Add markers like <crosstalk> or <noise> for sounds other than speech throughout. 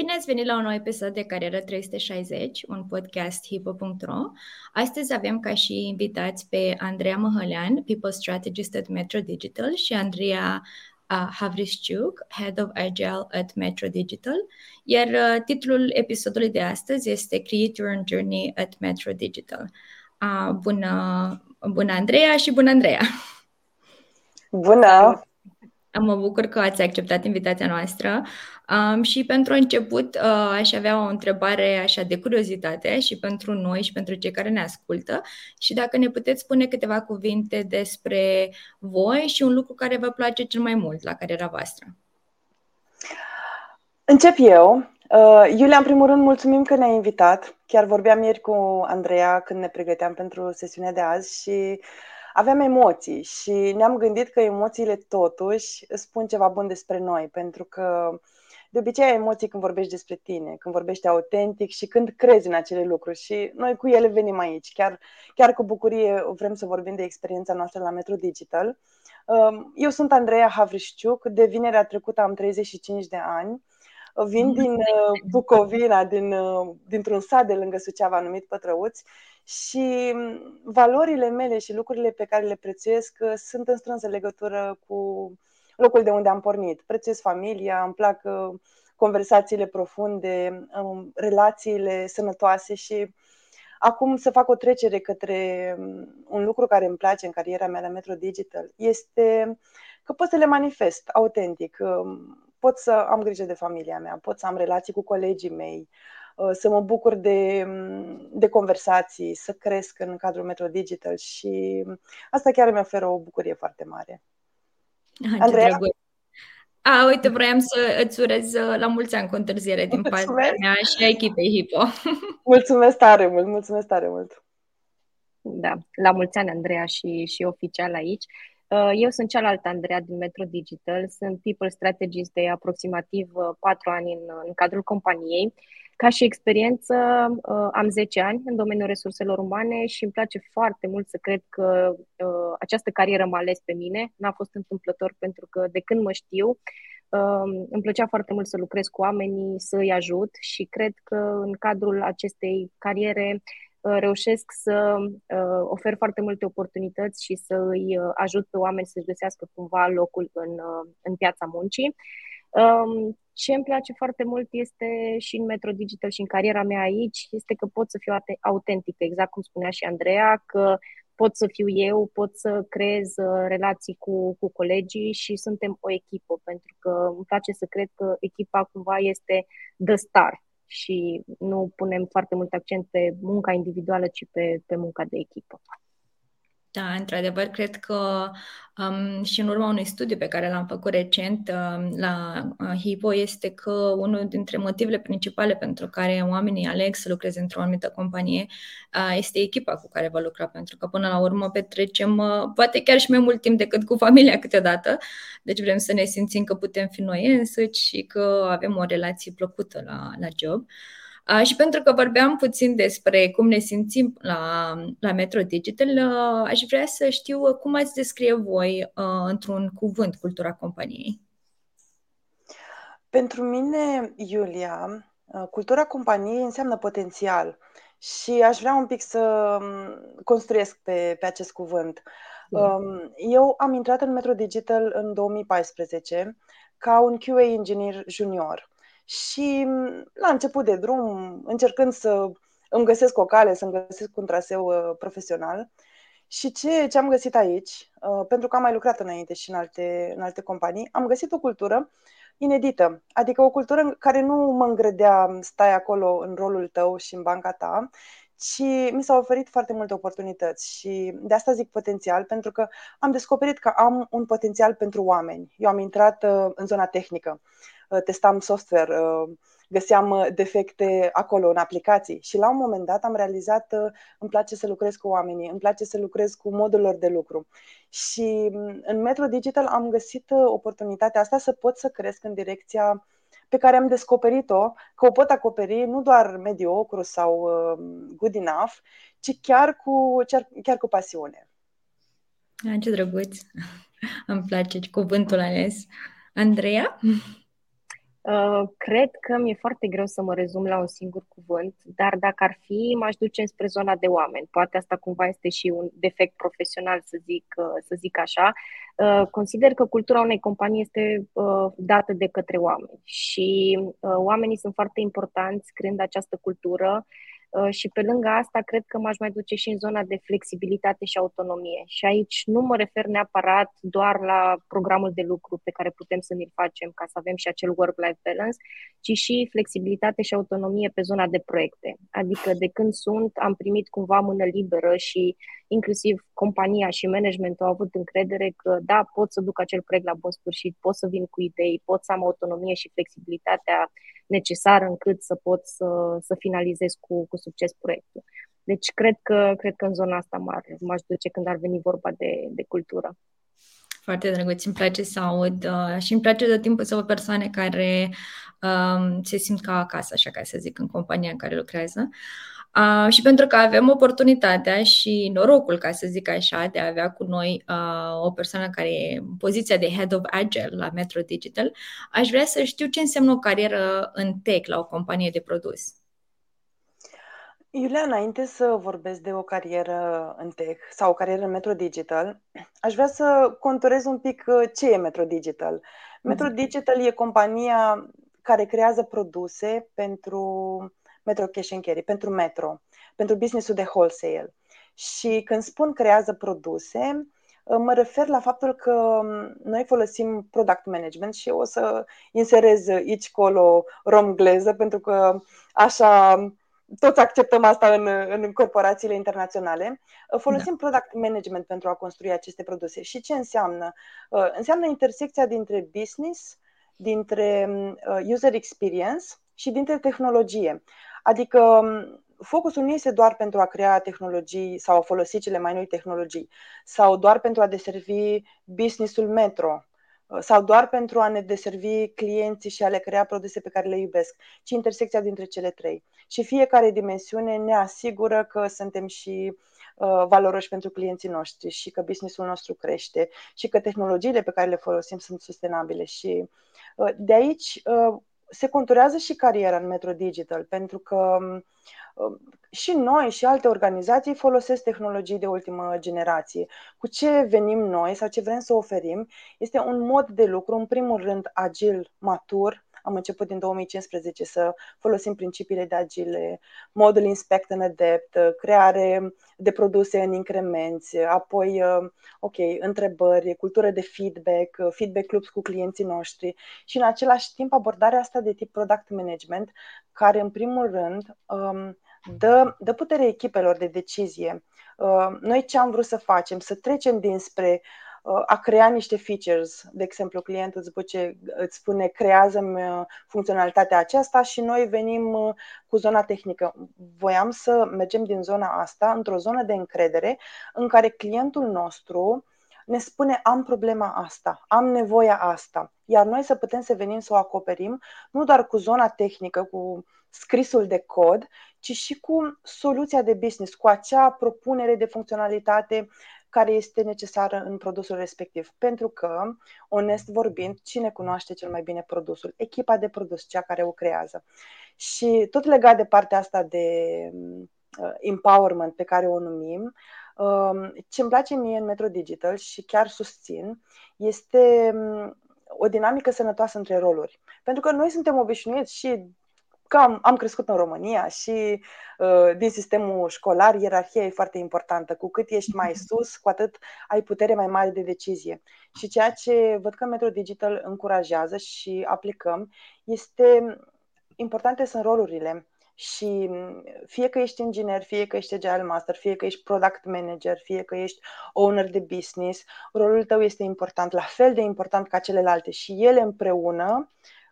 Bine ați venit la un nou episod de Carieră 360, un podcast hipo.ro. Astăzi avem ca și invitați pe Andreea Măhălean, People Strategist at Metro Digital și Andreea uh, Havrisciuc, Head of Agile at Metro Digital, iar uh, titlul episodului de astăzi este Create Your Journey at Metro Digital. Uh, bună, bună Andreea și bună Andreea! Bună! Mă bucur că ați acceptat invitația noastră um, și pentru început uh, aș avea o întrebare așa de curiozitate și pentru noi și pentru cei care ne ascultă și dacă ne puteți spune câteva cuvinte despre voi și un lucru care vă place cel mai mult la cariera voastră. Încep eu. Uh, Iulia, în primul rând, mulțumim că ne-ai invitat. Chiar vorbeam ieri cu Andreea când ne pregăteam pentru sesiunea de azi și aveam emoții și ne-am gândit că emoțiile totuși spun ceva bun despre noi, pentru că de obicei ai emoții când vorbești despre tine, când vorbești autentic și când crezi în acele lucruri și noi cu ele venim aici. Chiar, chiar cu bucurie vrem să vorbim de experiența noastră la Metro Digital. Um, eu sunt Andreea Havrișciuc, de vinerea trecută am 35 de ani. Vin din uh, Bucovina, din, uh, dintr-un sat de lângă Suceava numit Pătrăuți și mm, valorile mele și lucrurile pe care le prețuiesc uh, sunt în strânsă legătură cu locul de unde am pornit. Prețuiesc familia, îmi plac uh, conversațiile profunde, um, relațiile sănătoase și acum să fac o trecere către mm, un lucru care îmi place în cariera mea la Metro Digital este că pot să le manifest autentic. Um, pot să am grijă de familia mea, pot să am relații cu colegii mei, Uh, să mă bucur de, de conversații, să cresc în cadrul Metro Digital și asta chiar mi oferă o bucurie foarte mare. Ah, Andreea? A, uite, vroiam să îți urez uh, la mulți ani cu întârziere din partea mea și a echipei Hipo. <laughs> Mulțumesc tare mult, mulțumesc tare mult. Da, la mulți ani, Andreea, și, și oficial aici. Uh, eu sunt cealaltă Andreea din Metro Digital, sunt people strategist de aproximativ patru ani în, în cadrul companiei ca și experiență, uh, am 10 ani în domeniul resurselor umane și îmi place foarte mult să cred că uh, această carieră m-a ales pe mine. N-a fost întâmplător pentru că de când mă știu, um, îmi plăcea foarte mult să lucrez cu oamenii, să îi ajut și cred că în cadrul acestei cariere uh, reușesc să ofer foarte multe oportunități și să îi ajut pe oameni să-și găsească cumva locul în, în piața muncii. Um, ce îmi place foarte mult este și în Metro Digital și în cariera mea aici, este că pot să fiu autentică, exact cum spunea și Andreea, că pot să fiu eu, pot să creez uh, relații cu, cu colegii și suntem o echipă, pentru că îmi place să cred că echipa cumva este the star și nu punem foarte mult accent pe munca individuală, ci pe, pe munca de echipă. Da, într-adevăr, cred că um, și în urma unui studiu pe care l-am făcut recent um, la uh, HIPO este că unul dintre motivele principale pentru care oamenii aleg să lucreze într-o anumită companie uh, este echipa cu care va lucra, pentru că până la urmă petrecem uh, poate chiar și mai mult timp decât cu familia câteodată, deci vrem să ne simțim că putem fi noi însuși și că avem o relație plăcută la, la job. Uh, și pentru că vorbeam puțin despre cum ne simțim la, la Metro Digital, aș vrea să știu cum ați descrie voi într-un cuvânt cultura companiei. Pentru mine, Iulia, cultura companiei înseamnă potențial și aș vrea un pic să construiesc pe, pe acest cuvânt. Eu am intrat în Metro Digital în 2014 ca un QA engineer junior și la început de drum, încercând să îmi găsesc o cale, să-mi găsesc un traseu uh, profesional. Și ce, ce am găsit aici, uh, pentru că am mai lucrat înainte și în alte, în alte companii, am găsit o cultură inedită, adică o cultură în care nu mă îngrădea stai acolo în rolul tău și în banca ta, ci mi s-au oferit foarte multe oportunități și de asta zic potențial, pentru că am descoperit că am un potențial pentru oameni. Eu am intrat uh, în zona tehnică. Uh, testam software, uh, găseam uh, defecte acolo în aplicații și la un moment dat am realizat uh, îmi place să lucrez cu oamenii, îmi place să lucrez cu modul lor de lucru. Și mm, în Metro Digital am găsit oportunitatea asta să pot să cresc în direcția pe care am descoperit-o, că o pot acoperi nu doar mediocru sau uh, good enough, ci chiar cu, chiar, chiar cu pasiune. Ce drăguț! <laughs> Îmi place cuvântul ales. Andreea? Uh, cred că mi-e foarte greu să mă rezum la un singur cuvânt, dar dacă ar fi, m-aș duce spre zona de oameni. Poate asta cumva este și un defect profesional, să zic, uh, să zic așa. Uh, consider că cultura unei companii este dată de către oameni și oamenii sunt foarte importanți creând această cultură Uh, și pe lângă asta, cred că m-aș mai duce și în zona de flexibilitate și autonomie. Și aici nu mă refer neapărat doar la programul de lucru pe care putem să ne-l facem ca să avem și acel work-life balance, ci și flexibilitate și autonomie pe zona de proiecte. Adică de când sunt, am primit cumva mână liberă și inclusiv compania și managementul au avut încredere că da, pot să duc acel proiect la bun sfârșit, pot să vin cu idei, pot să am autonomie și flexibilitatea necesară încât să pot să, să finalizez cu, cu succes proiectul. Deci cred că, cred că în zona asta m-ar, m-aș duce când ar veni vorba de, de cultură. Foarte drăguț, îmi place să aud uh, și îmi place de timpul să văd persoane care um, se simt ca acasă, așa ca să zic, în compania în care lucrează. Uh, și pentru că avem oportunitatea și norocul, ca să zic așa, de a avea cu noi uh, o persoană care e în poziția de Head of Agile la Metro Digital, aș vrea să știu ce înseamnă o carieră în tech la o companie de produs. Iulia, înainte să vorbesc de o carieră în tech sau o carieră în Metro Digital, aș vrea să conturez un pic uh, ce e Metro Digital. Metro mhm. Digital e compania care creează produse pentru Metro Cash and Carry, pentru Metro, pentru businessul de wholesale. Și când spun creează produse, uh, mă refer la faptul că um, noi folosim product management și o să inserez aici colo romgleză pentru că așa toți acceptăm asta în, în corporațiile internaționale. Uh, folosim da. product management pentru a construi aceste produse. Și ce înseamnă? Uh, înseamnă intersecția dintre business, dintre um, user experience și dintre tehnologie. Adică um, focusul nu este doar pentru a crea tehnologii sau a folosi cele mai noi tehnologii sau doar pentru a deservi businessul metro uh, sau doar pentru a ne deservi clienții și a le crea produse pe care le iubesc, ci intersecția dintre cele trei. Și fiecare dimensiune ne asigură că suntem și uh, valoroși pentru clienții noștri și că businessul nostru crește și că tehnologiile pe care le folosim sunt sustenabile. Și uh, de aici se conturează și cariera în Metro Digital, pentru că um, și noi și alte organizații folosesc tehnologii de ultimă generație. Cu ce venim noi sau ce vrem să oferim este un mod de lucru, în primul rând, agil, matur, am început din 2015 să folosim principiile de agile, modul inspect and adapt, creare de produse în incremenți, apoi, ok, întrebări, cultură de feedback, feedback loops cu clienții noștri și în același timp abordarea asta de tip product management, care în primul rând um, dă, dă putere echipelor de decizie. Uh, noi ce am vrut să facem? Să trecem dinspre a crea niște features. De exemplu, clientul îți, buce, îți spune creează-mi uh, funcționalitatea aceasta și noi venim uh, cu zona tehnică. Voiam să mergem din zona asta într-o zonă de încredere în care clientul nostru ne spune am problema asta, am nevoia asta, iar noi să putem să venim să o acoperim nu doar cu zona tehnică, cu scrisul de cod, ci și cu soluția de business, cu acea propunere de funcționalitate care este necesară în produsul respectiv. Pentru că, onest vorbind, cine cunoaște cel mai bine produsul? Echipa de produs, cea care o creează. Și tot legat de partea asta de uh, empowerment pe care o numim, uh, ce îmi place mie în Metro Digital și chiar susțin este um, o dinamică sănătoasă între roluri. Pentru că noi suntem obișnuiți și că am, am crescut în România și uh, din sistemul școlar ierarhia e foarte importantă. Cu cât ești mai mhm. <laughs> sus, cu atât ai putere mai mare de decizie. Și ceea ce văd că Metro Digital încurajează și aplicăm este importante sunt rolurile. Și fie că ești inginer, fie că ești agile master, fie că ești product manager, fie că ești owner de business, rolul tău este important, la fel de important ca celelalte și ele împreună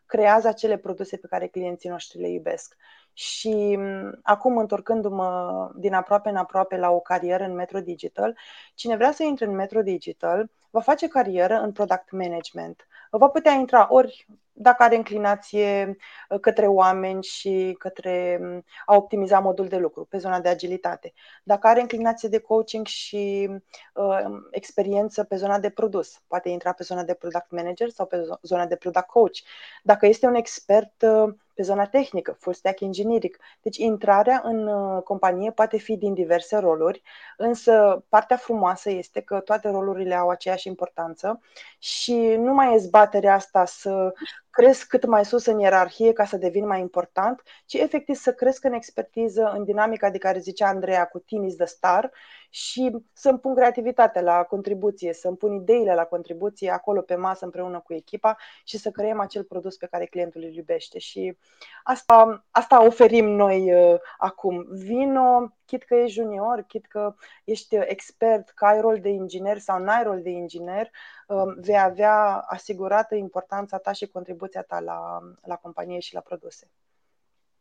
creează acele produse pe care clienții noștri le iubesc. Și mm, acum, întorcându-mă din aproape în aproape la o carieră în Metro Digital, cine vrea să intre în Metro Digital va face carieră în product management. Va putea intra ori dacă are inclinație uh, către oameni și către mm, a optimiza modul de lucru pe zona de agilitate. Dacă are inclinație de coaching și uh, experiență pe zona de produs, poate intra pe zona de product manager sau pe zona de product coach. Dacă este un expert uh, pe zona tehnică, full stack engineering. Deci intrarea în uh, companie poate fi din diverse roluri, însă partea frumoasă este că toate rolurile au aceeași importanță și nu mai e zbaterea asta să cresc cât mai sus în ierarhie ca să devin mai important, ci efectiv să cresc în expertiză, în dinamica de care zicea Andreea cu Team is the Star și să-mi pun creativitatea la contribuție, să-mi pun ideile la contribuție acolo pe masă împreună cu echipa și să creăm acel produs pe care clientul îl iubește. Și asta, asta oferim noi uh, acum. Vino, chit că ești junior, chit că ești expert, că ai rol de inginer sau n-ai rol de inginer, uh, vei avea asigurată importanța ta și contribuția ta la, la companie și la produse.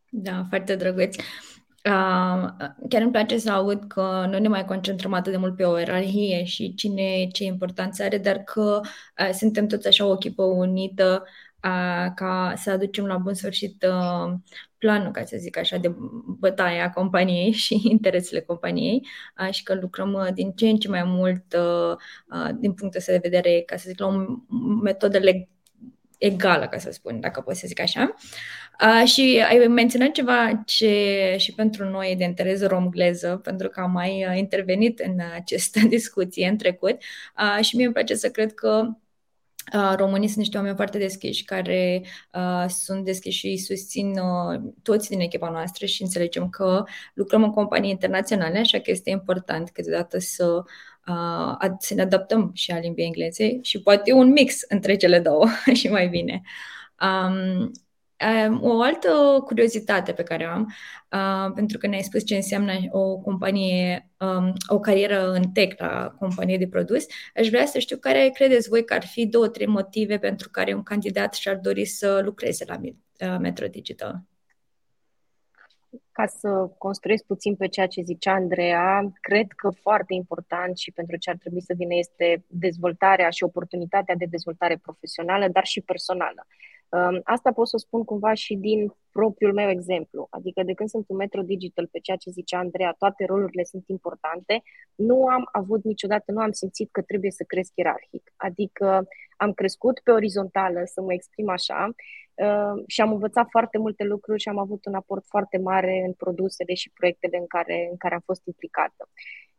Da, foarte drăguț. Uh, chiar îmi place să aud că nu ne mai concentrăm atât de mult pe o ierarhie și cine ce importanță are, dar că uh, suntem toți așa o echipă unită uh, ca să aducem la bun sfârșit uh, planul, ca să zic așa, de bătaie a companiei <laughs> și interesele companiei uh, și că lucrăm uh, din ce în ce mai mult uh, uh, din punctul ăsta de vedere, ca să zic, la o metodă egală, ca să spun, dacă pot să zic așa. Uh, și ai menționat ceva ce și pentru noi e de interes romgleză, pentru că am mai uh, intervenit în această <laughs> discuție în trecut uh, și mie îmi place să cred că Uh, românii sunt niște oameni foarte deschiși, care uh, sunt deschiși și susțin uh, toți din echipa noastră și înțelegem că lucrăm în companii internaționale, așa că este important câteodată să uh, să ne adaptăm și a limbii engleze și poate un mix între cele două <laughs> și mai bine. Um, o altă curiozitate pe care o am, uh, pentru că ne-ai spus ce înseamnă o companie, um, o carieră în tech la companie de produs, aș vrea să știu care credeți voi că ar fi două, trei motive pentru care un candidat și-ar dori să lucreze la uh, Metro Digital ca să construiesc puțin pe ceea ce zicea Andreea, cred că foarte important și pentru ce ar trebui să vină este dezvoltarea și oportunitatea de dezvoltare profesională, dar și personală. Um, asta pot să spun cumva și din propriul meu exemplu. Adică de când sunt un metro digital, pe ceea ce zicea Andreea, toate rolurile sunt importante, nu am avut niciodată, nu am simțit că trebuie să cresc ierarhic. Adică am crescut pe orizontală, să mă exprim așa, uh, și am învățat foarte multe lucruri și am avut un aport foarte mare în produsele și proiectele în care, în care am fost implicată.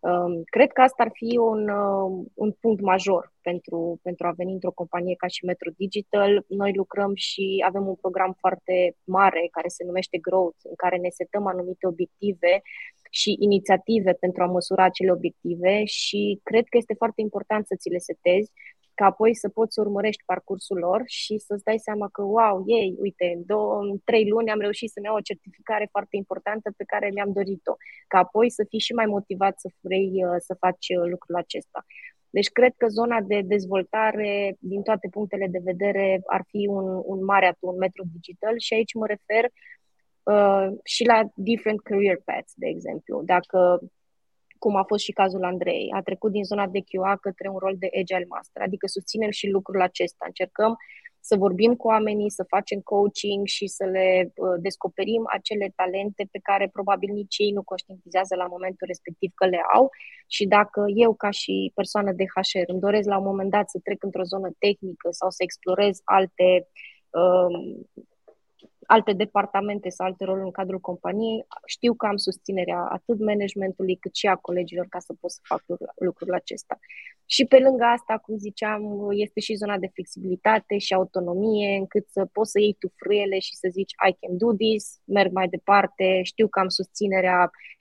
Um, cred că asta ar fi un, uh, un punct major pentru, pentru a veni într-o companie ca și Metro Digital. Noi lucrăm și avem un program foarte mare care se numește Growth, în care ne setăm anumite obiective și inițiative pentru a măsura acele obiective și cred că este foarte important să ți le setezi ca apoi să poți să urmărești parcursul lor și să-ți dai seama că, wow, ei, uite, în, două, în trei luni am reușit să-mi iau o certificare foarte importantă pe care mi-am dorit-o, ca apoi să fii și mai motivat să vrei uh, să faci uh, lucrul acesta. Deci cred că zona de dezvoltare, din toate punctele de vedere, ar fi un, un mare atu, un metru digital și aici mă refer uh, și la different career paths, de exemplu. Dacă cum a fost și cazul Andrei. A trecut din zona de QA către un rol de Agile Master, adică susținem și lucrul acesta. Încercăm să vorbim cu oamenii, să facem coaching și să le uh, descoperim acele talente pe care probabil nici ei nu conștientizează la momentul respectiv că le au și dacă eu ca și persoană de HR îmi doresc la un moment dat să trec într-o zonă tehnică sau să explorez alte um, alte departamente sau alte roluri în cadrul companiei, știu că am susținerea atât managementului cât și a colegilor ca să pot să fac lucrul acesta. Și pe lângă asta, cum ziceam, este și zona de flexibilitate și autonomie, încât să poți să iei tu frâiele și să zici I can do this, merg mai departe, știu că am susținerea uh,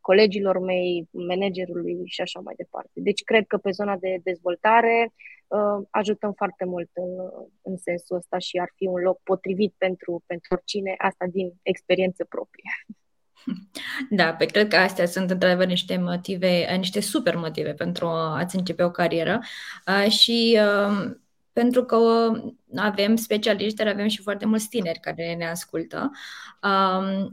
colegilor mei, managerului și așa mai departe. Deci cred că pe zona de dezvoltare uh, ajutăm foarte mult în, în sensul ăsta și ar fi un loc potrivit pentru, pentru oricine, asta din experiență proprie. <laughs> Da, pe cred că astea sunt într-adevăr niște motive, niște super motive pentru a-ți începe o carieră uh, și uh, pentru că avem specialiști, dar avem și foarte mulți tineri care ne ascultă.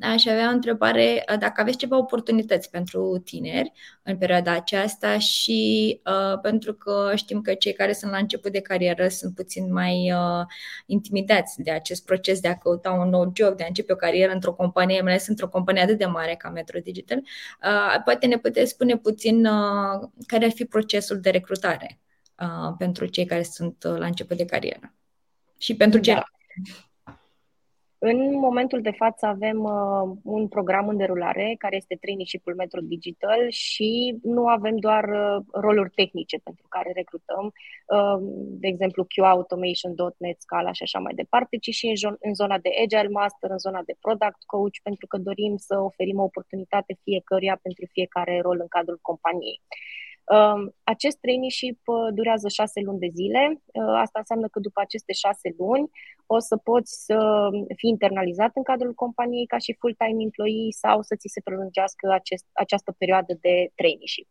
Aș avea o întrebare dacă aveți ceva oportunități pentru tineri în perioada aceasta și uh, pentru că știm că cei care sunt la început de carieră sunt puțin mai uh, intimidați de acest proces de a căuta un nou job, de a începe o carieră într-o companie, mai ales într-o companie atât de mare ca Metro Digital. Uh, poate ne puteți spune puțin uh, care ar fi procesul de recrutare uh, pentru cei care sunt uh, la început de carieră și pentru da. În momentul de față avem uh, un program în derulare care este traineeship-ul Metro Digital și nu avem doar uh, roluri tehnice pentru care recrutăm, uh, de exemplu QA Automation, .NET, Scala și așa mai departe, ci și în, în zona de Agile Master, în zona de Product Coach, pentru că dorim să oferim o oportunitate fiecăruia pentru fiecare rol în cadrul companiei. Um, acest traineeship uh, durează șase luni de zile. Uh, asta înseamnă că după aceste șase luni o să poți să fii internalizat în cadrul companiei ca și full-time employee sau să ți se prelungească acest, această perioadă de traineeship.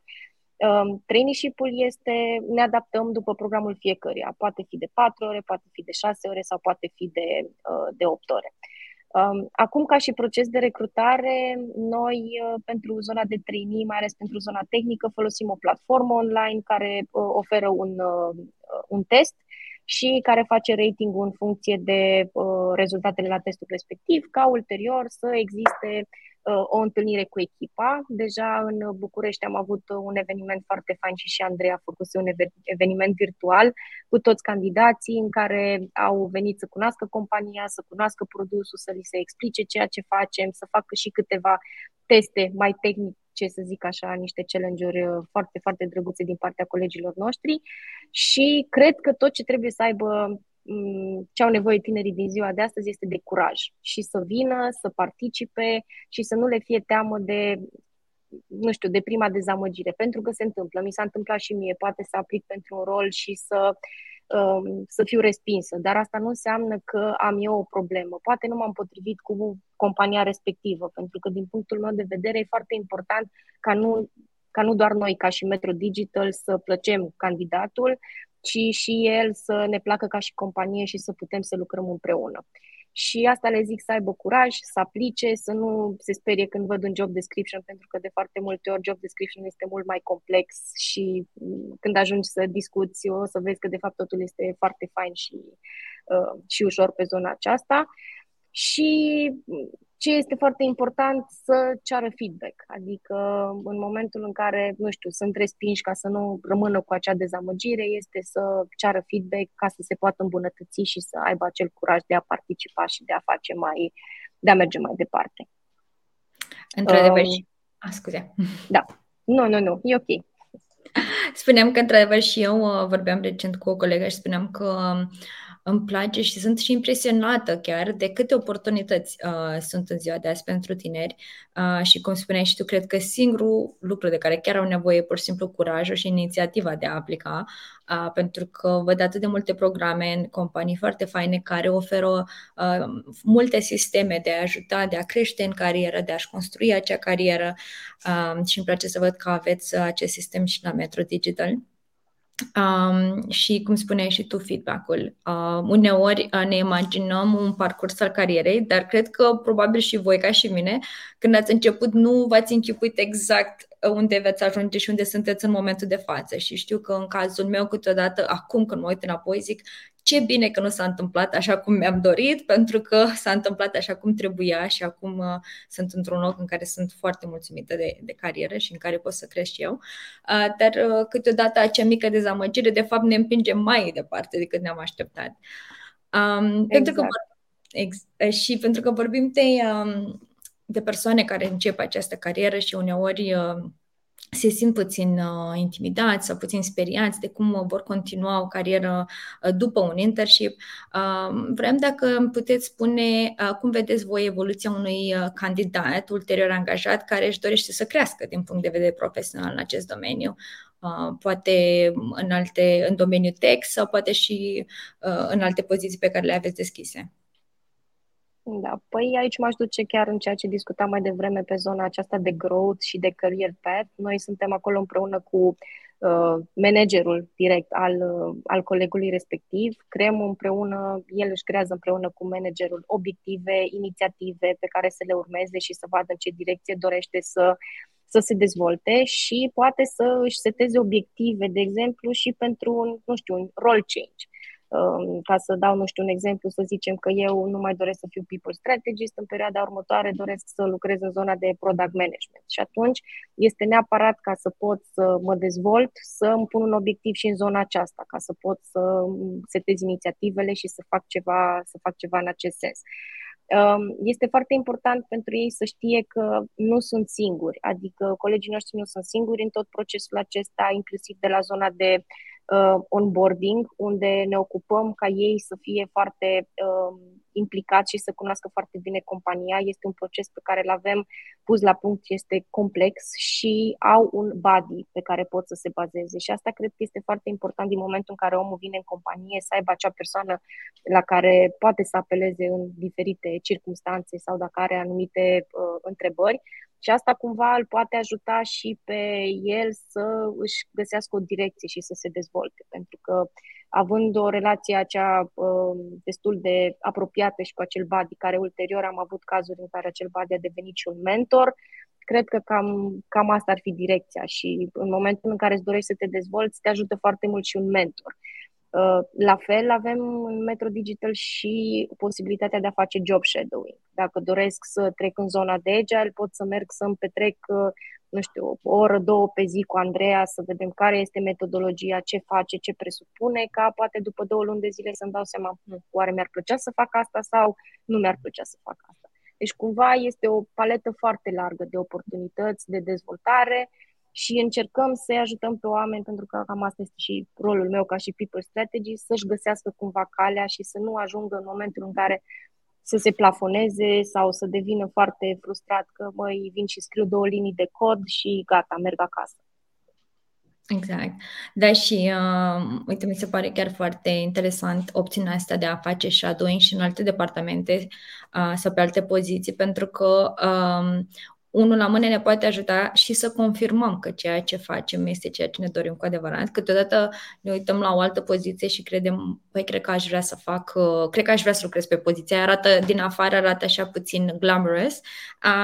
Um, traineeship-ul este, ne adaptăm după programul fiecăruia. Poate fi de 4 ore, poate fi de 6 ore sau poate fi de, uh, de 8 ore. Um, acum, ca și proces de recrutare, noi, uh, pentru zona de trainee, mai ales pentru zona tehnică, folosim o platformă online care uh, oferă un, uh, un test și care face rating în funcție de rezultatele la testul respectiv, ca ulterior să existe Uh, o întâlnire cu echipa. Deja în București am avut un eveniment foarte fain și și Andrei a făcut un eveniment virtual cu toți candidații în care au venit să cunoască compania, să cunoască produsul, să li se explice ceea ce facem, să facă și câteva teste mai tehnice, să zic așa, niște challenge-uri uh, foarte, foarte drăguțe din partea colegilor noștri și cred că tot ce trebuie să aibă Mm, ce au nevoie tinerii din ziua de astăzi este de curaj și să vină, să participe și să nu le fie teamă de nu știu, de prima dezamăgire, pentru că se întâmplă. Mi s-a întâmplat și mie, poate să aplic pentru un rol și să, um, să fiu respinsă, dar asta nu înseamnă că am eu o problemă. Poate nu m-am potrivit cu compania respectivă, pentru că din punctul meu de vedere e foarte important ca nu, ca nu doar noi, ca și Metro Digital, să plăcem candidatul, ci și el să ne placă ca și companie și să putem să lucrăm împreună. Și asta le zic să aibă curaj, să aplice, să nu se sperie când văd un job description, pentru că de foarte multe ori job description este mult mai complex și mm, când ajungi să discuți o să vezi că de fapt totul este foarte fain și, uh, și ușor pe zona aceasta. Și ce este foarte important să ceară feedback, adică în momentul în care, nu știu, sunt respinși ca să nu rămână cu acea dezamăgire, este să ceară feedback ca să se poată îmbunătăți și să aibă acel curaj de a participa și de a face mai, de a merge mai departe. Într-adevăr, um, a, scuze. <laughs> Da. Nu, nu, nu, e ok. Spuneam că, într-adevăr, și eu uh, vorbeam recent cu o colegă și spuneam că uh, îmi place și sunt și impresionată chiar de câte oportunități uh, sunt în ziua de azi pentru tineri uh, și cum spuneai și tu, cred că singurul lucru de care chiar au nevoie e pur și simplu curajul și inițiativa de a aplica, uh, pentru că văd atât de multe programe în companii foarte faine care oferă uh, multe sisteme de a ajuta, de a crește în carieră, de a-și construi acea carieră uh, și îmi place să văd că aveți acest sistem și la Metro Digital. Um, și cum spuneai și tu, feedback-ul. Uh, uneori uh, ne imaginăm un parcurs al carierei, dar cred că probabil și voi, ca și mine, când ați început, nu v-ați închipuit exact unde veți ajunge și unde sunteți în momentul de față. Și știu că în cazul meu, câteodată, acum când mă uit înapoi, zic ce bine că nu s-a întâmplat așa cum mi-am dorit, pentru că s-a întâmplat așa cum trebuia și acum uh, sunt într-un loc în care sunt foarte mulțumită de, de carieră și în care pot să cresc eu. Uh, dar uh, câteodată acea mică dezamăgire, de fapt, ne împinge mai departe decât ne-am așteptat. Um, exact. pentru că, exact. ex, și pentru că vorbim de, um, de persoane care încep această carieră și uneori uh, se simt puțin uh, intimidați sau puțin speriați de cum vor continua o carieră uh, după un internship. Uh, vrem dacă puteți spune uh, cum vedeți voi evoluția unui uh, candidat ulterior angajat care își dorește să crească din punct de vedere profesional în acest domeniu. Uh, poate în, alte, în domeniul tech sau poate și uh, în alte poziții pe care le aveți deschise. Da, păi aici m-aș duce chiar în ceea ce discutam mai devreme pe zona aceasta de growth și de career path. Noi suntem acolo împreună cu uh, managerul direct al, uh, al colegului respectiv. Creăm împreună, el își creează împreună cu managerul obiective, inițiative pe care să le urmeze și să vadă în ce direcție dorește să să se dezvolte și poate să își seteze obiective, de exemplu, și pentru un, nu știu, un role change. Um, ca să dau, nu știu, un exemplu, să zicem că eu nu mai doresc să fiu people strategist, în perioada următoare doresc să lucrez în zona de product management. Și atunci este neapărat ca să pot să mă dezvolt, să îmi pun un obiectiv și în zona aceasta, ca să pot să setez inițiativele și să fac ceva, să fac ceva în acest sens. Um, este foarte important pentru ei să știe că nu sunt singuri, adică colegii noștri nu sunt singuri în tot procesul acesta, inclusiv de la zona de uh, onboarding, unde ne ocupăm ca ei să fie foarte uh, implicați și să cunoască foarte bine compania. Este un proces pe care îl avem pus la punct, este complex și au un body pe care pot să se bazeze. Și asta cred că este foarte important din momentul în care omul vine în companie, să aibă acea persoană la care poate să apeleze în diferite circunstanțe sau dacă are anumite uh, întrebări, și asta cumva îl poate ajuta și pe el să își găsească o direcție și să se dezvolte. Pentru că având o relație acea uh, destul de apropiată și cu acel body, care ulterior am avut cazuri în care acel body a devenit și un mentor, cred că cam, cam asta ar fi direcția și în momentul în care îți dorești să te dezvolți, te ajută foarte mult și un mentor. Uh, la fel, avem în Metro Digital și posibilitatea de a face job shadowing. Dacă doresc să trec în zona de agile, pot să merg să-mi petrec, uh, nu știu, o oră, două pe zi cu Andreea, să vedem care este metodologia, ce face, ce presupune, ca poate după două luni de zile să-mi dau seama, hm, oare mi-ar plăcea să fac asta sau nu mi-ar plăcea să fac asta. Deci, cumva, este o paletă foarte largă de oportunități de dezvoltare și încercăm să-i ajutăm pe oameni, pentru că cam asta este și rolul meu ca și people strategy, să-și găsească cumva calea și să nu ajungă în momentul în care să se plafoneze sau să devină foarte frustrat că măi vin și scriu două linii de cod și gata, merg acasă. Exact. Da, și uh, uite, mi se pare chiar foarte interesant opțiunea asta de a face shadowing și în alte departamente uh, sau pe alte poziții, pentru că uh, unul la mână ne poate ajuta și să confirmăm că ceea ce facem este ceea ce ne dorim cu adevărat. Câteodată ne uităm la o altă poziție și credem, păi, cred că aș vrea să fac, uh, cred că aș vrea să lucrez pe poziția arată din afară, arată așa puțin glamorous,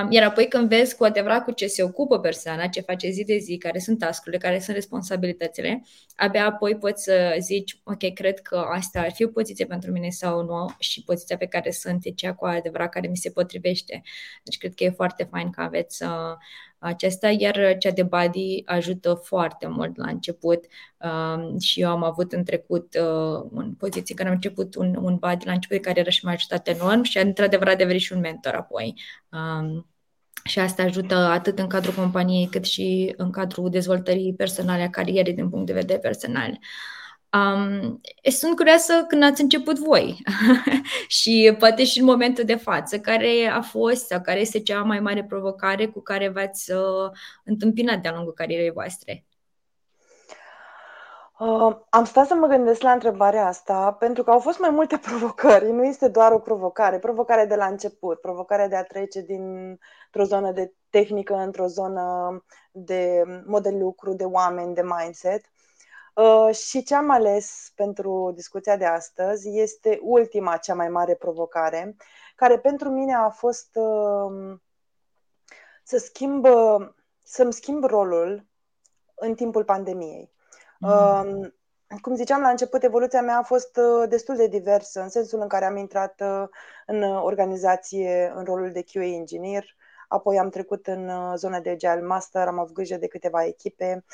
iar apoi când vezi cu adevărat cu ce se ocupă persoana, ce face zi de zi, care sunt tascurile, care sunt responsabilitățile, abia apoi poți să zici, ok, cred că asta ar fi o poziție pentru mine sau nu și poziția pe care sunt e cea cu adevărat care mi se potrivește. Deci cred că e foarte fain că aveți uh, acesta, iar cea de body ajută foarte mult la început uh, și eu am avut în trecut uh, în poziție când am început un, un body la început care era și mai ajutat enorm și într-adevăr a devenit și un mentor apoi. Um, și asta ajută atât în cadrul companiei cât și în cadrul dezvoltării personale a carierei din punct de vedere personal. Uh, Um, sunt curioasă când ați început voi <laughs> și poate și în momentul de față, care a fost sau care este cea mai mare provocare cu care v-ați uh, întâmpinat de-a lungul carierei voastre? Uh, am stat să mă gândesc la întrebarea asta pentru că au fost mai multe <laughs> provocări. Nu este doar o provocare. Provocare de la început, provocarea de a trece dintr-o zonă de tehnică într-o zonă de model lucru, de oameni, de mindset. Uh, și ce am ales pentru discuția de astăzi este ultima, cea mai mare provocare, care pentru mine a fost uh, să schimb, să-mi schimb rolul în timpul pandemiei. Mm. Cum ziceam la început, evoluția mea a fost uh, destul de diversă, în sensul în care am intrat în organizație în rolul de QA engineer, apoi am trecut în zona de agile master, am avut grijă de câteva echipe,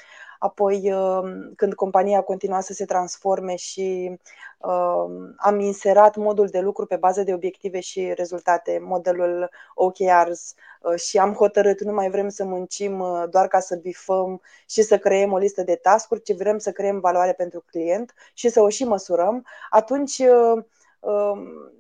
Apoi, um, când compania a continuat să se transforme și um, am inserat modul de lucru pe bază de obiective și rezultate, modelul OKRs uh, și am hotărât nu mai vrem să muncim uh, doar ca să bifăm și să creăm o listă de tascuri, ci vrem să creăm valoare pentru client și să o și măsurăm, atunci uh,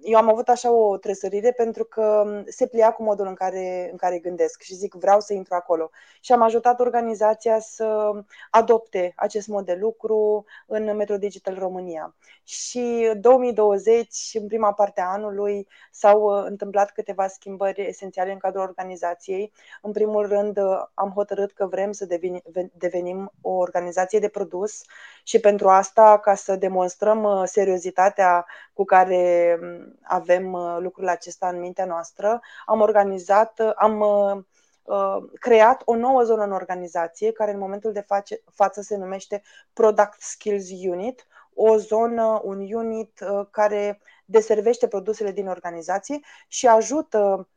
eu am avut așa o tresărire pentru că se plia cu modul în care, în care gândesc și zic vreau să intru acolo. Și am ajutat organizația să adopte acest mod de lucru în Metro Digital România. Și 2020, în prima parte a anului, s-au uh, întâmplat câteva schimbări esențiale în cadrul organizației. În primul rând, uh, am hotărât că vrem să devenim o organizație de produs și pentru asta, ca să demonstrăm uh, seriozitatea cu care um, avem lucrurile acestea în mintea noastră, am organizat, am creat o nouă zonă în organizație care în momentul de față se numește Product Skills Unit, o zonă, un unit uh, care deservește produsele din organizație și ajută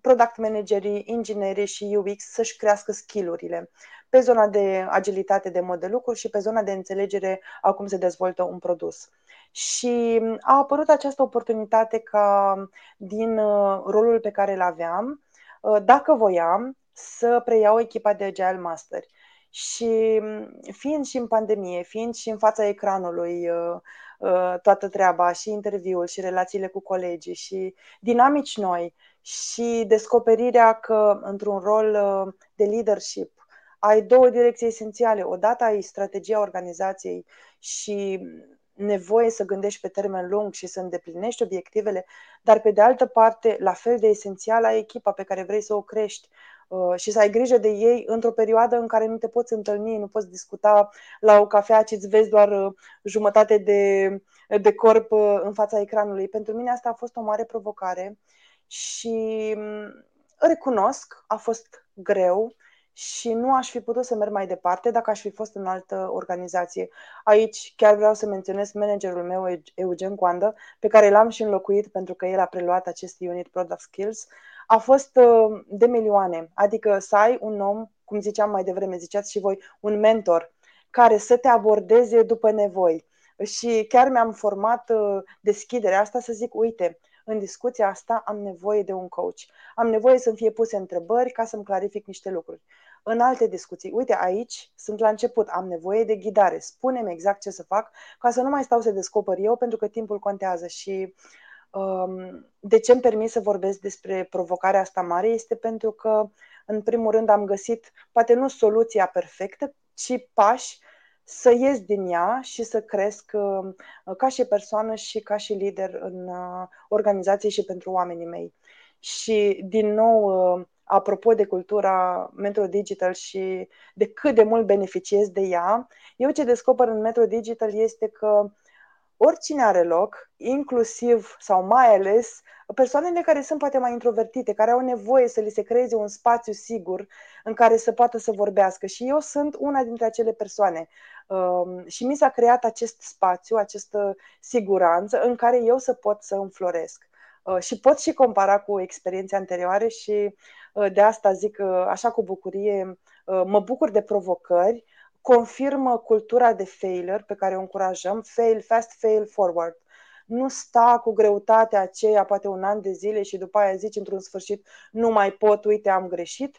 product managerii, inginerii și UX să-și crească skillurile pe zona de agilitate de mod de lucru și pe zona de înțelegere a cum se dezvoltă un produs. Și a apărut această oportunitate ca din uh, rolul pe care îl aveam, uh, dacă voiam, să preiau echipa de Agile Master. Și mm, fiind și în pandemie, fiind și în fața ecranului uh, uh, toată treaba, și interviul, și relațiile cu colegii, și dinamici noi, și descoperirea că într-un rol uh, de leadership ai două direcții esențiale. Odată ai strategia organizației și nevoie să gândești pe termen lung și să îndeplinești obiectivele, dar pe de altă parte, la fel de esențial, ai echipa pe care vrei să o crești, Uh, și să ai grijă de ei într-o perioadă în care nu te poți întâlni, nu poți discuta la o cafea ci îți vezi doar uh, jumătate de, de corp uh, în fața ecranului. Pentru mine asta a fost o mare provocare și mm, recunosc, a fost greu și nu aș fi putut să merg mai departe dacă aș fi fost în altă organizație. Aici chiar vreau să menționez managerul meu, Eugen Coandă, pe care l-am și înlocuit pentru că el a preluat acest unit Product Skills a fost uh, de milioane. Adică să ai un om, cum ziceam mai devreme, ziceați și voi, un mentor care să te abordeze după nevoi. Și chiar mi-am format uh, deschiderea asta să zic, uite, în discuția asta am nevoie de un coach. Am nevoie să-mi fie puse întrebări ca să-mi clarific niște lucruri. În alte discuții, uite, aici sunt la început, am nevoie de ghidare, spune-mi exact ce să fac ca să nu mai stau să descoper eu pentru că timpul contează și de ce îmi permis să vorbesc despre provocarea asta mare este pentru că, în primul rând, am găsit, poate nu soluția perfectă, ci pași să ies din ea și să cresc uh, ca și persoană și ca și lider în uh, organizație și pentru oamenii mei. Și, din nou, uh, apropo de cultura Metro Digital și de cât de mult beneficiez de ea, eu ce descoper în Metro Digital este că oricine are loc, inclusiv sau mai ales persoanele care sunt poate mai introvertite, care au nevoie să li se creeze un spațiu sigur în care să poată să vorbească. Și eu sunt una dintre acele persoane. Um, și mi s-a creat acest spațiu, această siguranță în care eu să pot să înfloresc. Uh, și pot și compara cu experiențe anterioare și uh, de asta zic uh, așa cu bucurie, mă bucur de provocări, confirmă cultura de failure pe care o încurajăm, fail fast, fail forward. Nu sta cu greutatea aceea poate un an de zile și după aia zici într-un sfârșit nu mai pot, uite am greșit,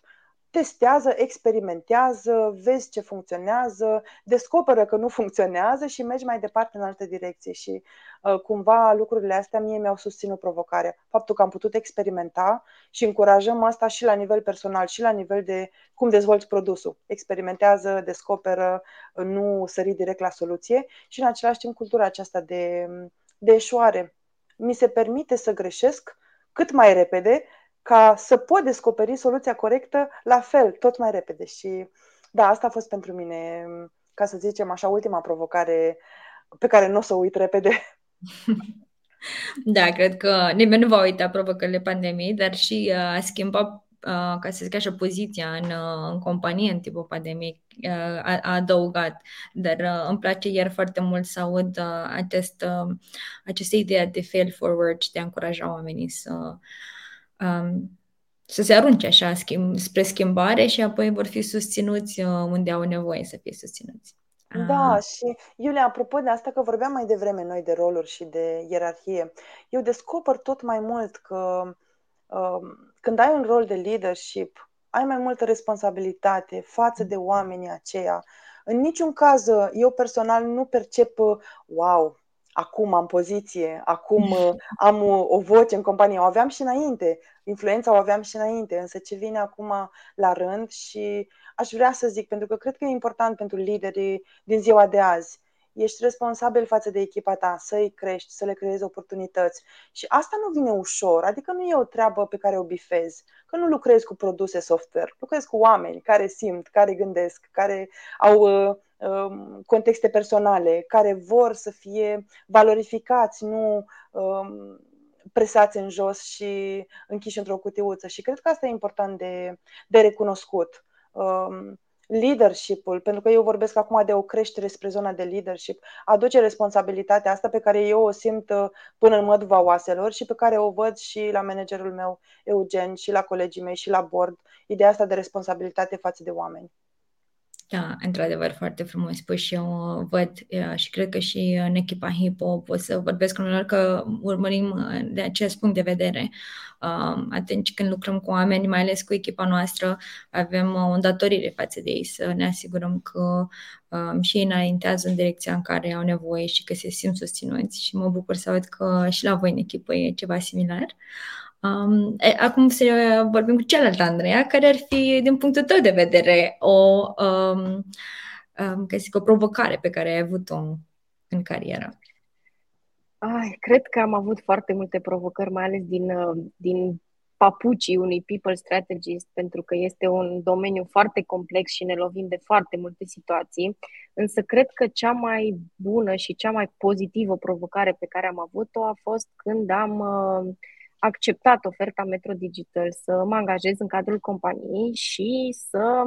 testează, experimentează, vezi ce funcționează, descoperă că nu <laughs> funcționează și mergi mai departe în altă direcție. Și uh, cumva lucrurile astea mie mi-au susținut provocarea. Faptul că am putut experimenta și încurajăm asta și la nivel personal și la nivel de cum dezvolți produsul. Experimentează, descoperă, nu sări direct la soluție și în același timp cultura aceasta de, de eșoare. Mi se permite să greșesc cât mai repede ca să pot descoperi soluția corectă la fel, tot mai repede. Și da, asta a fost pentru mine, ca să zicem așa, ultima provocare pe care nu o să o uit repede. <laughs> Da, cred că nimeni nu va uita provocările pandemiei, dar și uh, a schimba, uh, ca să zic așa, poziția în, uh, în companie în timpul pandemiei uh, a, a adăugat. Dar uh, îmi place iar foarte mult să aud uh, acest, uh, aceste idee de fail forward și de a încuraja oamenii să um, să se arunce așa schimb, spre schimbare și apoi vor fi susținuți uh, unde au nevoie să fie susținuți. Da, uh. și Iulia, apropo de asta că vorbeam mai devreme noi de roluri și de ierarhie, eu descoper tot mai mult că uh, când ai un rol de leadership, ai mai multă responsabilitate față de oamenii aceia. În niciun caz, eu personal nu percep, wow, acum am poziție, acum uh, <laughs> am o, o voce în companie. O aveam și înainte, influența o aveam și înainte, însă ce vine acum la rând și aș vrea să zic, pentru că cred că e important pentru liderii din ziua de azi. Ești responsabil față de echipa ta, să-i crești, să le creezi oportunități. Și asta nu vine ușor, adică nu e o treabă pe care o bifezi, că nu lucrezi cu produse software, lucrezi cu oameni care simt, care gândesc, care au uh, Um, contexte personale, care vor să fie valorificați, nu um, presați în jos și închiși într-o cutiuță. Și cred că asta e important de, de recunoscut. Um, leadership-ul, pentru că eu vorbesc acum de o creștere spre zona de leadership, aduce responsabilitatea asta pe care eu o simt uh, până în măduva oaselor și pe care o văd și la managerul meu, Eugen, și la colegii mei și la board, ideea asta de responsabilitate față de oameni. Da, într-adevăr, foarte frumos spus și eu uh, văd uh, și cred că și în echipa Hippo pot să vorbesc cu noi că urmărim uh, de acest punct de vedere. Um, atunci când lucrăm cu oameni, mai ales cu echipa noastră, avem o îndatorire față de ei să ne asigurăm că um, și ei înaintează în direcția în care au nevoie și că se simt susținuți și mă bucur să văd că și la voi în echipă e ceva similar. Um, e, acum să vorbim cu cealaltă Andreea, care ar fi, din punctul tău de vedere, o, um, um, că zic, o provocare pe care ai avut-o în carieră. Ai, cred că am avut foarte multe provocări, mai ales din, uh, din papucii unui people strategist, pentru că este un domeniu foarte complex și ne lovim de foarte multe situații. Însă cred că cea mai bună și cea mai pozitivă provocare pe care am avut-o a fost când am uh, acceptat oferta Metro Digital să mă angajez în cadrul companiei și să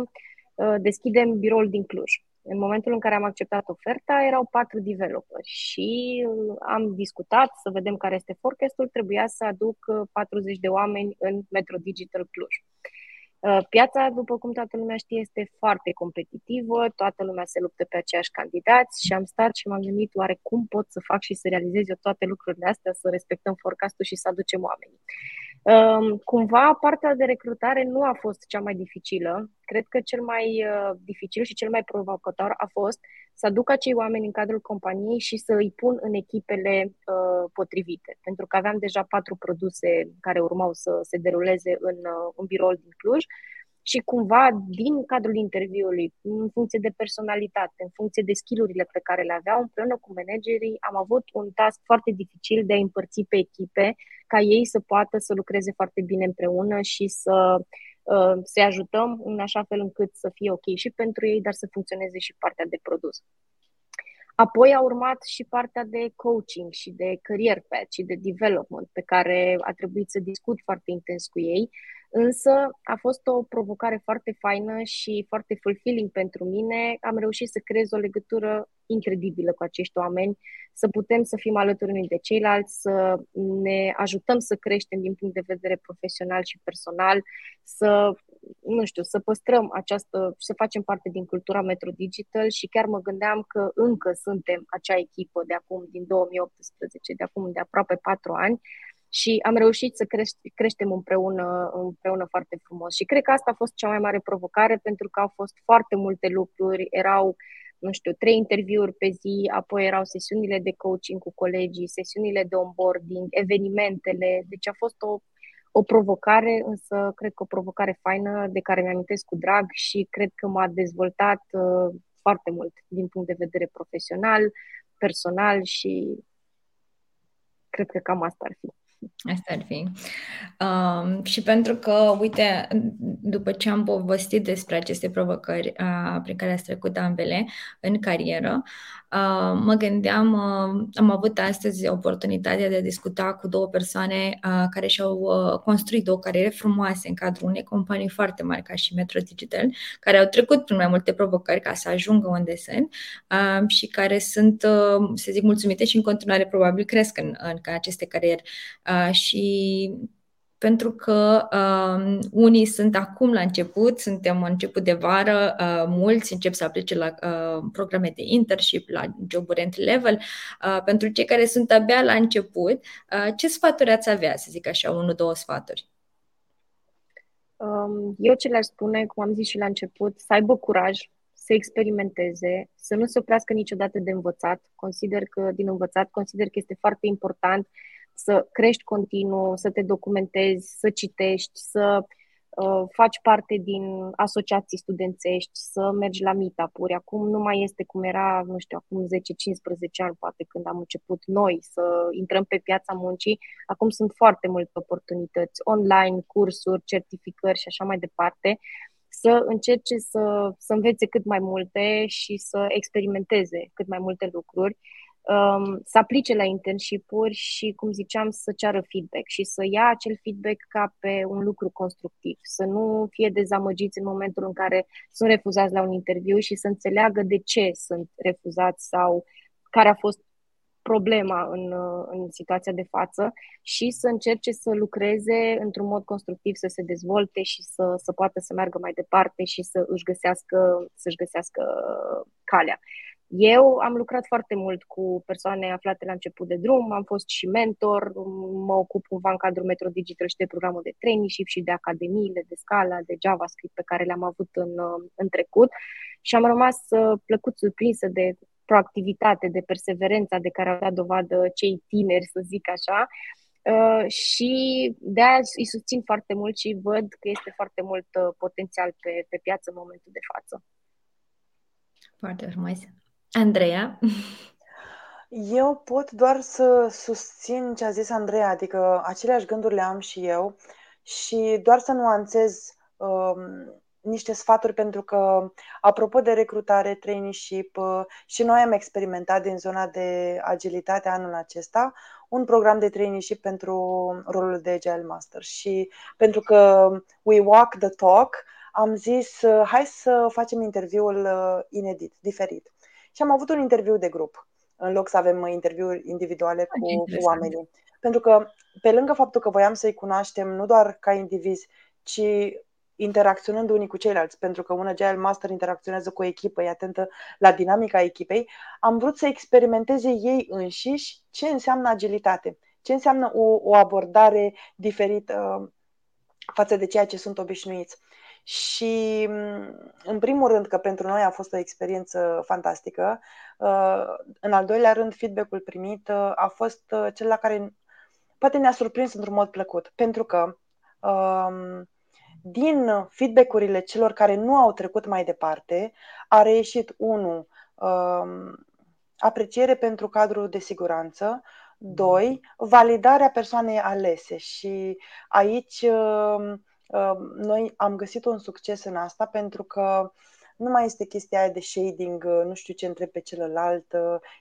uh, deschidem biroul din Cluj. În momentul în care am acceptat oferta, erau patru developeri și uh, am discutat să vedem care este forecastul. Trebuia să aduc 40 uh, de oameni în Metro Digital Cluj. Uh, piața, după cum toată lumea știe, este foarte competitivă, toată lumea se luptă pe aceiași candidați și am stat și m-am gândit oare cum pot să fac și să realizez eu toate lucrurile astea, să respectăm forecastul și să aducem oamenii. Um, cumva, partea de recrutare nu a fost cea mai dificilă. Cred că cel mai uh, dificil și cel mai provocator a fost să aduc acei oameni în cadrul companiei și să îi pun în echipele uh, potrivite. Pentru că aveam deja patru produse care urmau să se deruleze în, uh, în biroul din Cluj și cumva din cadrul interviului, în funcție de personalitate, în funcție de skillurile pe care le aveau, împreună cu managerii, am avut un task foarte dificil de a împărți pe echipe ca ei să poată să lucreze foarte bine împreună și să uh, să ajutăm în așa fel încât să fie ok și pentru ei, dar să funcționeze și partea de produs. Apoi a urmat și partea de coaching și de career path și de development pe care a trebuit să discut foarte intens cu ei Însă a fost o provocare foarte faină și foarte fulfilling pentru mine. Am reușit să creez o legătură incredibilă cu acești oameni, să putem să fim alături unii de ceilalți, să ne ajutăm să creștem din punct de vedere profesional și personal, să, nu știu, să păstrăm această, să facem parte din cultura Metro Digital și chiar mă gândeam că încă suntem acea echipă de acum, din 2018, de acum de aproape patru ani, și am reușit să creș- creștem împreună, împreună foarte frumos. Și cred că asta a fost cea mai mare provocare pentru că au fost foarte multe lucruri, erau nu știu, trei interviuri pe zi, apoi erau sesiunile de coaching cu colegii, sesiunile de onboarding, evenimentele, deci a fost o, o provocare, însă cred că o provocare faină de care mi-am cu drag și cred că m-a dezvoltat uh, foarte mult din punct de vedere profesional, personal și cred că cam asta ar fi. Asta ar fi. Um, și pentru că, uite, după ce am povestit despre aceste provocări uh, prin care ați trecut ambele în carieră, uh, mă gândeam, uh, am avut astăzi oportunitatea de a discuta cu două persoane uh, care și-au uh, construit două cariere frumoase în cadrul unei companii foarte mari ca și Metro Digital, care au trecut prin mai multe provocări ca să ajungă unde sunt uh, și care sunt, uh, să zic, mulțumite și în continuare probabil cresc în, în aceste cariere. Uh, și pentru că uh, unii sunt acum la început, suntem în început de vară, uh, mulți încep să aplice la uh, programe de internship, la joburi entry level. Uh, pentru cei care sunt abia la început, uh, ce sfaturi ați avea, să zic așa, unul, două sfaturi? Um, eu ce le-aș spune, cum am zis și la început, să aibă curaj, să experimenteze, să nu se oprească niciodată de învățat. Consider că din învățat, consider că este foarte important să crești continuu, să te documentezi, să citești, să uh, faci parte din asociații studențești, să mergi la meetup-uri. Acum nu mai este cum era, nu știu, acum 10-15 ani, poate când am început noi să intrăm pe piața muncii. Acum sunt foarte multe oportunități online, cursuri, certificări și așa mai departe să încerce să, să învețe cât mai multe și să experimenteze cât mai multe lucruri, um, să aplice la internship-uri și, cum ziceam, să ceară feedback și să ia acel feedback ca pe un lucru constructiv, să nu fie dezamăgiți în momentul în care sunt refuzați la un interviu și să înțeleagă de ce sunt refuzați sau care a fost problema în, în situația de față și să încerce să lucreze într-un mod constructiv, să se dezvolte și să, să poată să meargă mai departe și să își găsească, să-și găsească calea. Eu am lucrat foarte mult cu persoane aflate la început de drum, am fost și mentor, mă ocup cumva în cadrul Metro Digital și de programul de traineeship și de academiile de Scala, de JavaScript pe care le-am avut în, în trecut și am rămas uh, plăcut surprinsă de proactivitate, de perseverența de care au dat dovadă cei tineri, să zic așa. Uh, și de aia îi susțin foarte mult și văd că este foarte mult uh, potențial pe, pe piață în momentul de față. Foarte frumos. Andreea? Eu pot doar să susțin ce a zis Andreea, adică aceleași gânduri le am și eu și doar să nuanțez um, niște sfaturi pentru că, apropo de recrutare, traineeship, uh, și noi am experimentat din zona de agilitate anul acesta un program de traineeship pentru rolul de Agile Master și pentru că we walk the talk, am zis uh, hai să facem interviul uh, inedit, diferit. Și am avut un interviu de grup, în loc să avem interviuri individuale cu, cu oamenii. Pentru că, pe lângă faptul că voiam să-i cunoaștem nu doar ca indivizi, ci interacționând unii cu ceilalți, pentru că un Agile Master interacționează cu o echipă, e atentă la dinamica echipei, am vrut să experimenteze ei înșiși ce înseamnă agilitate, ce înseamnă o, o abordare diferită uh, față de ceea ce sunt obișnuiți. Și, mm, în primul rând, că pentru noi a fost o experiență fantastică. Uh, în al doilea rând, feedback-ul primit uh, a fost cel la care poate ne-a surprins într-un mod plăcut, pentru că um, din feedback-urile celor care nu au trecut mai departe, a reieșit 1. Um, apreciere pentru cadrul de siguranță, 2. Validarea persoanei alese și aici um, um, noi am găsit un succes în asta pentru că nu mai este chestia aia de shading, nu știu ce întreb pe celălalt,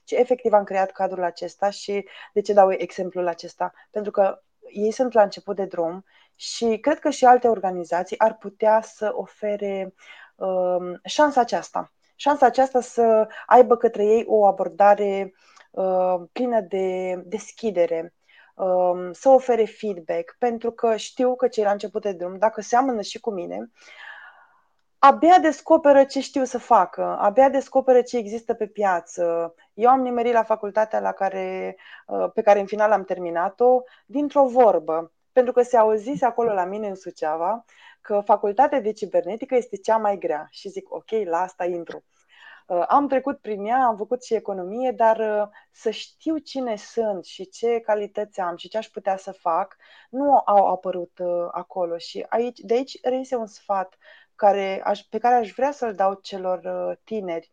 ci efectiv am creat cadrul acesta și de ce dau exemplul acesta? Pentru că ei sunt la început de drum și cred că și alte organizații ar putea să ofere uh, șansa aceasta. Șansa aceasta să aibă către ei o abordare uh, plină de deschidere, uh, să ofere feedback, pentru că știu că cei la început de drum, dacă seamănă și cu mine, abia descoperă ce știu să facă, abia descoperă ce există pe piață. Eu am nimerit la facultatea la care, uh, pe care în final am terminat-o dintr-o vorbă pentru că se auzise acolo la mine în Suceava că facultatea de cibernetică este cea mai grea și zic, ok, la asta intru. Uh, am trecut prin ea, am făcut și economie, dar uh, să știu cine sunt și ce calități am și ce aș putea să fac, nu au apărut uh, acolo. Și aici, de aici reiese un sfat care aș, pe care aș vrea să-l dau celor tineri.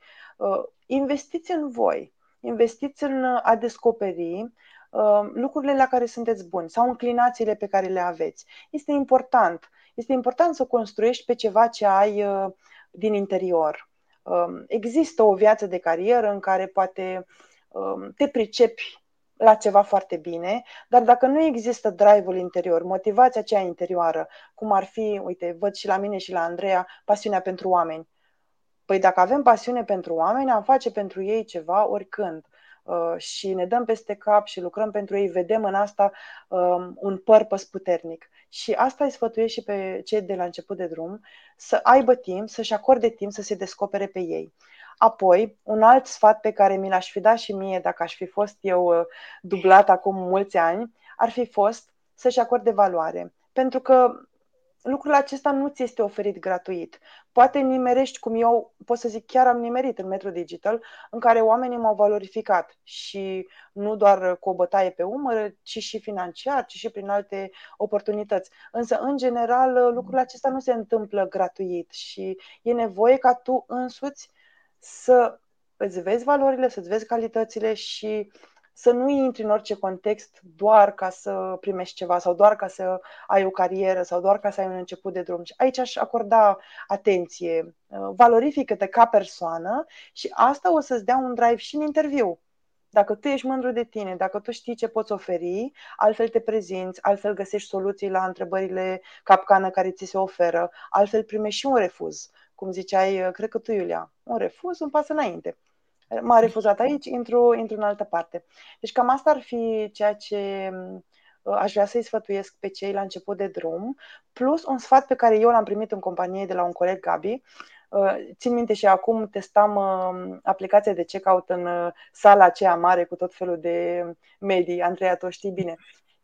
Investiți în voi, investiți în a descoperi Uh, lucrurile la care sunteți buni sau înclinațiile pe care le aveți. Este important. Este important să construiești pe ceva ce ai uh, din interior. Um, există o viață de carieră în care poate um, te pricepi la ceva foarte bine, dar dacă nu există drive-ul interior, motivația aceea interioară, cum ar fi, uite, văd și la mine și la Andreea, pasiunea pentru oameni. Păi dacă avem pasiune pentru oameni, am face pentru ei ceva oricând. Uh, și ne dăm peste cap și lucrăm pentru ei, vedem în asta um, un purpose puternic. Și asta îi sfătuiesc și pe cei de la început de drum, să aibă timp, să-și acorde timp să se descopere pe ei. Apoi, un alt sfat pe care mi l-aș fi dat și mie dacă aș fi fost eu uh, dublat acum mulți ani, ar fi fost să-și acorde valoare. Pentru că lucrul acesta nu ți este oferit gratuit. Poate nimerești, cum eu pot să zic, chiar am nimerit în Metro Digital, în care oamenii m-au valorificat și nu doar cu o bătaie pe umăr, ci și financiar, ci și prin alte oportunități. Însă, în general, lucrul acesta nu se întâmplă gratuit și e nevoie ca tu însuți să îți vezi valorile, să-ți vezi calitățile și să nu intri în orice context doar ca să primești ceva sau doar ca să ai o carieră sau doar ca să ai un început de drum. Aici aș acorda atenție, valorifică-te ca persoană și asta o să-ți dea un drive și în interviu. Dacă tu ești mândru de tine, dacă tu știi ce poți oferi, altfel te prezinți, altfel găsești soluții la întrebările capcană care ți se oferă, altfel primești și un refuz. Cum ziceai, cred că tu, Iulia, un refuz, un pas înainte m-a refuzat aici, intru, intru în altă parte. Deci cam asta ar fi ceea ce uh, aș vrea să-i sfătuiesc pe cei la început de drum, plus un sfat pe care eu l-am primit în companie de la un coleg Gabi. Uh, țin minte și acum testam uh, aplicația de checkout în sala aceea mare cu tot felul de medii. Andreea, tu știi bine.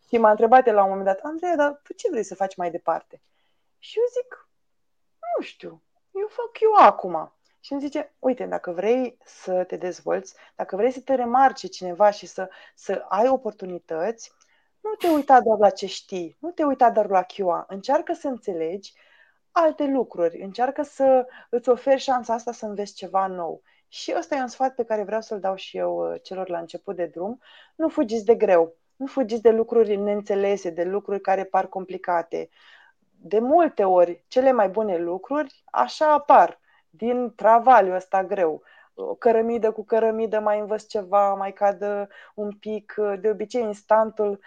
Și m-a întrebat la un moment dat, Andreea, dar tu ce vrei să faci mai departe? Și eu zic, nu știu, eu fac eu acum și îmi zice, uite, dacă vrei să te dezvolți, dacă vrei să te remarce cineva și să, să ai oportunități, nu te uita doar la ce știi, nu te uita doar la QA, încearcă să înțelegi alte lucruri, încearcă să îți oferi șansa asta să înveți ceva nou. Și ăsta e un sfat pe care vreau să-l dau și eu uh, celor la început de drum. Nu fugiți de greu, nu fugiți de lucruri neînțelese, de lucruri care par complicate. De multe ori, cele mai bune lucruri așa apar din travaliul ăsta greu. Cărămidă cu cărămidă mai învăț ceva, mai cadă un pic. De obicei, instantul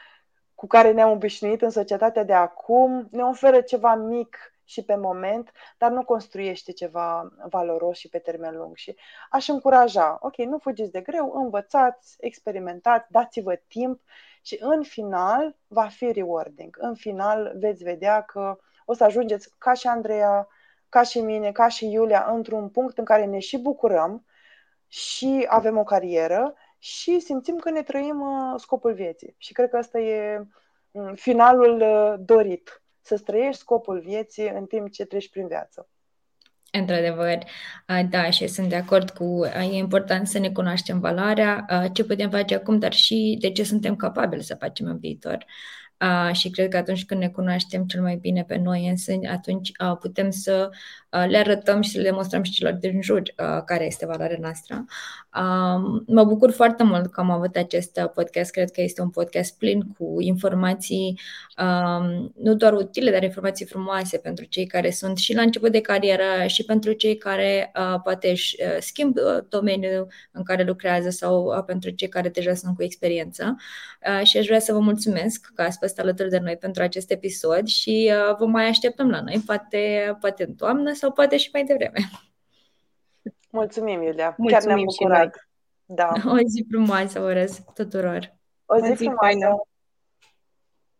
cu care ne-am obișnuit în societatea de acum ne oferă ceva mic și pe moment, dar nu construiește ceva valoros și pe termen lung. Și aș încuraja, ok, nu fugiți de greu, învățați, experimentați, dați-vă timp și în final va fi rewarding. În final veți vedea că o să ajungeți ca și Andreea ca și mine, ca și Iulia, într-un punct în care ne și bucurăm și avem o carieră și simțim că ne trăim uh, scopul vieții. Și cred că ăsta e mm, finalul uh, dorit, să-ți trăiești scopul vieții în timp ce treci prin viață. Într-adevăr, da, și sunt de acord cu, e important să ne cunoaștem valoarea, ce putem face acum, dar și de ce suntem capabili să facem în viitor. Uh, și cred că atunci când ne cunoaștem cel mai bine pe noi însăni, atunci uh, putem să uh, le arătăm și să le demonstrăm și celor din jur uh, care este valoarea noastră. Uh, mă bucur foarte mult că am avut acest podcast. Cred că este un podcast plin cu informații uh, nu doar utile, dar informații frumoase pentru cei care sunt și la început de carieră și pentru cei care uh, poate își uh, schimb uh, domeniul în care lucrează sau uh, pentru cei care deja sunt cu experiență. Uh, și aș vrea să vă mulțumesc că ați fost alături de noi pentru acest episod și uh, vă mai așteptăm la noi, poate, poate în toamnă sau poate și mai devreme. Mulțumim, Iulia. Mulțumim Chiar ne-am bucurat. Da. O zi frumoasă, vă urez tuturor. O zi, o zi frumoasă. Faină.